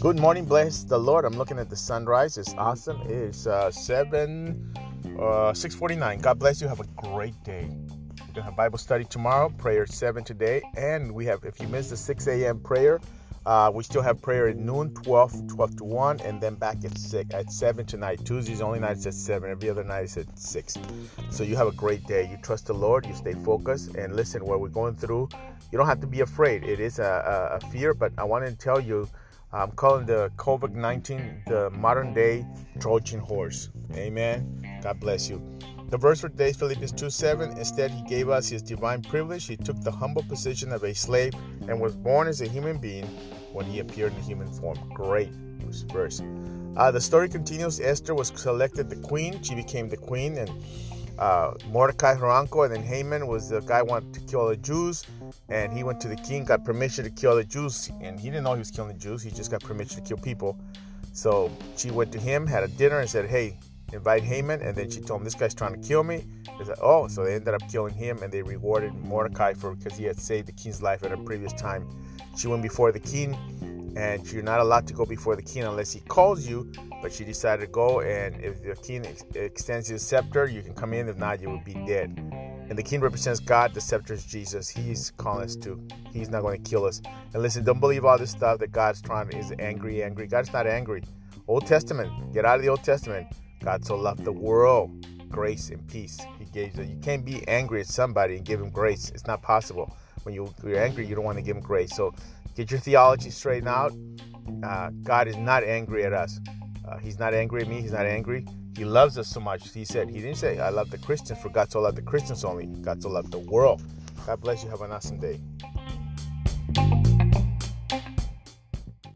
Good morning, bless the Lord. I'm looking at the sunrise. It's awesome. It's uh, seven, uh, six forty-nine. God bless you. Have a great day. We're gonna have Bible study tomorrow. Prayer seven today, and we have. If you missed the six a.m. prayer, uh, we still have prayer at noon, 12, 12 to 1, and then back at 6, at 7 tonight. Tuesdays only night is at 7. Every other night is at 6. So you have a great day. You trust the Lord. You stay focused. And listen, what we're going through, you don't have to be afraid. It is a, a, a fear, but I want to tell you, I'm calling the COVID 19 the modern day Trojan horse. Amen. God bless you. The verse for today is Philippians 2 7. Instead, he gave us his divine privilege. He took the humble position of a slave and was born as a human being when he appeared in human form. Great verse. Uh, the story continues. Esther was selected the queen. She became the queen, and uh, Mordecai, her uncle, and then Haman was the guy wanted to kill the Jews, and he went to the king, got permission to kill the Jews, and he didn't know he was killing the Jews. He just got permission to kill people. So she went to him, had a dinner, and said, "Hey, invite Haman." And then she told him, "This guy's trying to kill me." They said, "Oh," so they ended up killing him, and they rewarded Mordecai for because he had saved the king's life at a previous time. She went before the king, and you're not allowed to go before the king unless he calls you. But she decided to go, and if the king ex- extends his scepter, you can come in. If not, you will be dead. And the king represents God. The scepter is Jesus. He's calling us to. He's not going to kill us. And listen, don't believe all this stuff that God's trying to is angry, angry. God's not angry. Old Testament. Get out of the Old Testament. God so loved the world, grace and peace. He gave you. You can't be angry at somebody and give him grace. It's not possible. When you, you're angry, you don't want to give him grace. So get your theology straightened out. Uh, God is not angry at us. Uh, he's not angry at me. He's not angry. He loves us so much. He said, He didn't say, I love the Christians, for God so loved the Christians only. God so loved the world. God bless you. Have an awesome day.